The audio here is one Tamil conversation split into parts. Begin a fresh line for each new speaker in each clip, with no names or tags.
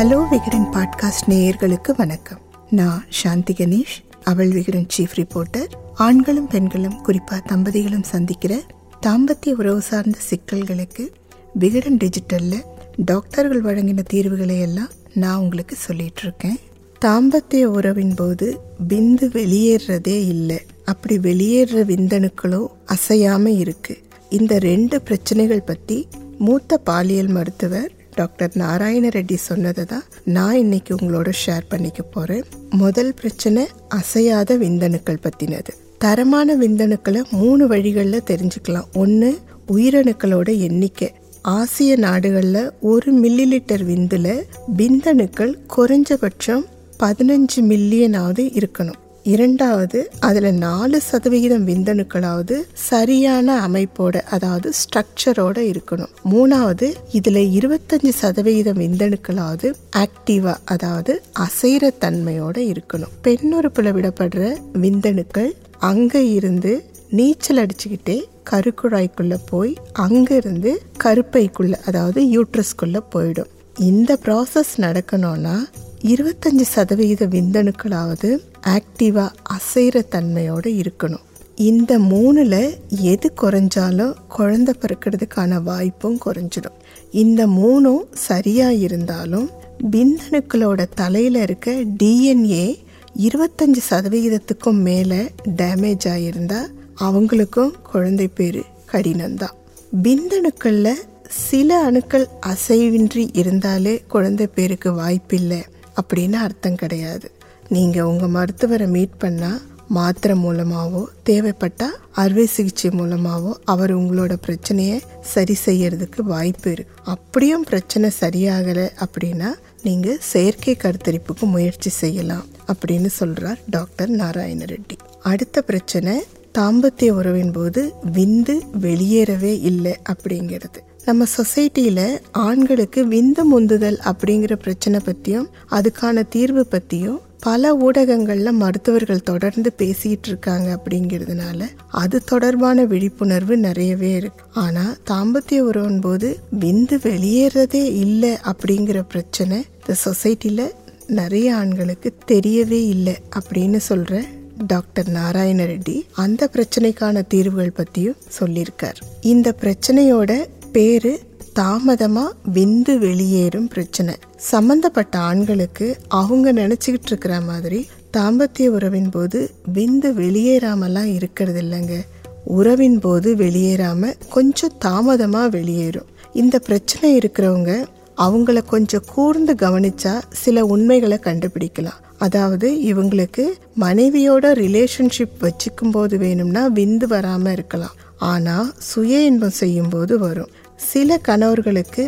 ஹலோ விகடன் பாட்காஸ்ட் நேயர்களுக்கு வணக்கம். நான் சாந்தி கணேஷ் அவள் விகடன் சீஃப் ரிப்போர்ட்டர் ஆண்களும் பெண்களும் குறிப்பா தம்பதிகளும் சந்திக்கிற தாம்பத்திய உறவு சார்ந்த சிக்கல்களுக்கு விகடன் டிஜிட்டல்ல டாக்டர்கள் வழங்கின தீர்வுகளை எல்லாம் நான் உங்களுக்கு சொல்லிட்டு இருக்கேன் தாம்பத்திய உறவின் போது விந்து வெளியேறதே இல்லை. அப்படி வெளியேற விந்தணுக்களோ அசையாம இருக்கு. இந்த ரெண்டு பிரச்சனைகள் பத்தி மூத்த பாலியல் மருத்துவர் டாக்டர் நாராயண ரெட்டி சொன்னதை தான் நான் இன்னைக்கு உங்களோட ஷேர் பண்ணிக்க போறேன். முதல் பிரச்சனை அசையாத விந்தணுக்கள் பத்தினது. தரமான விந்தணுக்களை மூணு வழிகளில் தெரிஞ்சுக்கலாம். ஒன்று உயிரணுக்களோட எண்ணிக்கை. ஆசிய நாடுகளில் ஒரு மில்லி லிட்டர் விந்துல விந்தணுக்கள் குறைஞ்சபட்சம் பதினஞ்சு மில்லியனாவது இருக்கணும். இரண்டாவது அதில் நாலு சதவிகிதம் விந்தணுக்களாவது சரியான அமைப்போட அதாவது ஸ்ட்ரக்சரோட இருக்கணும். மூணாவது இதில் இருபத்தஞ்சு சதவிகிதம் விந்தணுக்களாவது ஆக்டிவா அதாவது அசைற தன்மையோட இருக்கணும். பெண்ணுறுப்பில் விடப்படுற விந்தணுக்கள் அங்கே இருந்து நீச்சல் அடிச்சுக்கிட்டே கருக்குழாய்க்குள்ளே போய் அங்கிருந்து கருப்பைக்குள்ளே அதாவது யூட்ரஸ்குள்ளே போயிடும். இந்த ப்ராசஸ் நடக்கணும்னா இருபத்தஞ்சு சதவிகித விந்தணுக்களாவது ஆக்டிவாக அசைகிற தன்மையோடு இருக்கணும். இந்த மூணில் எது குறைஞ்சாலும் குழந்தை பிறக்கிறதுக்கான வாய்ப்பும் குறைஞ்சிடும். இந்த மூணும் சரியாக இருந்தாலும் விந்தணுக்களோட தலையில் இருக்க டிஎன்ஏ இருபத்தஞ்சு சதவிகிதத்துக்கும் மேலே டேமேஜ் ஆகியிருந்தால் அவங்களுக்கும் குழந்தை பேரு கடினம்தான் விந்தணுக்களில் சில அணுக்கள் அசைவின்றி இருந்தாலே குழந்தை பேருக்கு வாய்ப்பில்லை. அப்படின்னு அர்த்தம் கிடையாது. நீங்கள் உங்கள் மருத்துவரை மீட் பண்ணால் மாத்திரை மூலமாகவோ தேவைப்பட்டால் அறுவை சிகிச்சை மூலமாகவோ அவர் உங்களோட பிரச்சனையை சரி செய்யறதுக்கு வாய்ப்பு இருக்கு அப்படியும் பிரச்சனை சரியாகலை அப்படின்னா நீங்கள் செயற்கை கருத்தரிப்புக்கு முயற்சி செய்யலாம் அப்படின்னு சொல்கிறார் டாக்டர் நாராயண ரெட்டி. அடுத்த பிரச்சனை தாம்பத்திய உறவின் போது விந்து வெளியேறவே இல்லை அப்படிங்கிறது. நம்ம சொசைட்டியில் ஆண்களுக்கு விந்து முந்துதல் அப்படிங்கிற பிரச்சனை பற்றியும் அதுக்கான தீர்வு பற்றியும் பல ஊடகங்களில் மருத்துவர்கள் தொடர்ந்து பேசிகிட்டு இருக்காங்க அப்படிங்கிறதுனால அது தொடர்பான விழிப்புணர்வு நிறையவே இருக்கு. ஆனால் தாம்பத்திய உறவின் போது விந்து வெளியேறதே இல்லை அப்படிங்கிற பிரச்சனை இந்த சொசைட்டியில் நிறைய ஆண்களுக்கு தெரியவே இல்லை அப்படின்னு சொல்கிற டாக்டர் நாராயண ரெட்டி அந்த பிரச்சனைக்கான தீர்வுகள் பற்றியும் சொல்லியிருக்கார். இந்த பிரச்சனையோட பேரு தாமதமா விந்து வெளியேறும் பிரச்சனை. சம்பந்தப்பட்ட ஆண்களுக்கு அவங்க நினைச்சுக்கிட்டு இருக்கிற மாதிரி தாம்பத்திய உறவின் போது விந்து வெளியேறாமலாம் இருக்கிறது இல்லைங்க உறவின் போது வெளியேறாம கொஞ்சம் தாமதமா வெளியேறும். இந்த பிரச்சனை இருக்கிறவங்க அவங்கள கொஞ்சம் கூர்ந்து கவனிச்சா சில உண்மைகளை கண்டுபிடிக்கலாம். அதாவது இவங்களுக்கு மனைவியோட ரிலேஷன்ஷிப் வச்சுக்கும் போது வேணும்னா விந்து வராம இருக்கலாம். ஆனா சுய இன்பம் செய்யும் போது வரும். சில கணவர்களுக்கு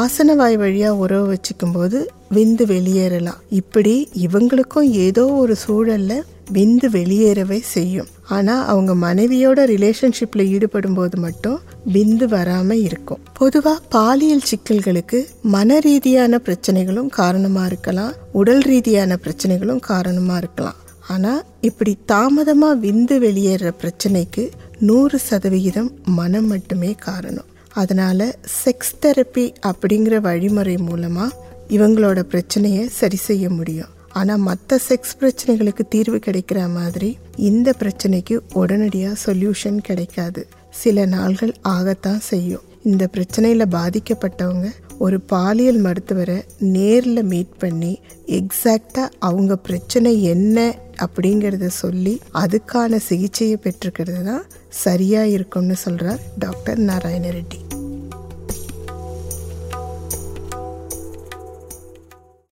ஆசனவாய் வழியாக உறவு வச்சுக்கும்போது விந்து வெளியேறலாம். இப்படி இவங்களுக்கும் ஏதோ ஒரு சூழலில் விந்து வெளியேறவே செய்யும். ஆனால் அவங்க மனைவியோட ரிலேஷன்ஷிப்பில் ஈடுபடும் போது மட்டும் விந்து வராமல் இருக்கும். பொதுவாக பாலியல் சிக்கல்களுக்கு மன ரீதியான பிரச்சனைகளும் காரணமாக இருக்கலாம். உடல் ரீதியான பிரச்சனைகளும் காரணமாக இருக்கலாம். ஆனால் இப்படி தாமதமாக விந்து வெளியேற பிரச்சனைக்கு நூறு சதவிகிதம் மனம் மட்டுமே காரணம். அதனால் செக்ஸ் தெரப்பி அப்படிங்கிற வழிமுறை மூலமாக இவங்களோட பிரச்சனையை சரி செய்ய முடியும். ஆனால் மற்ற செக்ஸ் பிரச்சனைகளுக்கு தீர்வு கிடைக்கிற மாதிரி இந்த பிரச்சனைக்கு உடனடியாக சொல்யூஷன் கிடைக்காது. சில நாள்கள் ஆகத்தான் செய்யும். இந்த பிரச்சனையில் பாதிக்கப்பட்டவங்க ஒரு பாலியல் மருத்துவரை நேரில் மீட் பண்ணி எக்ஸாக்டாக அவங்க பிரச்சனை என்ன அப்படிங்கிறத சொல்லி அதுக்கான சிகிச்சையை பெற்றுக்கிறது தான் சரியாக இருக்கும்னு சொல்கிறார் டாக்டர் நாராயண ரெட்டி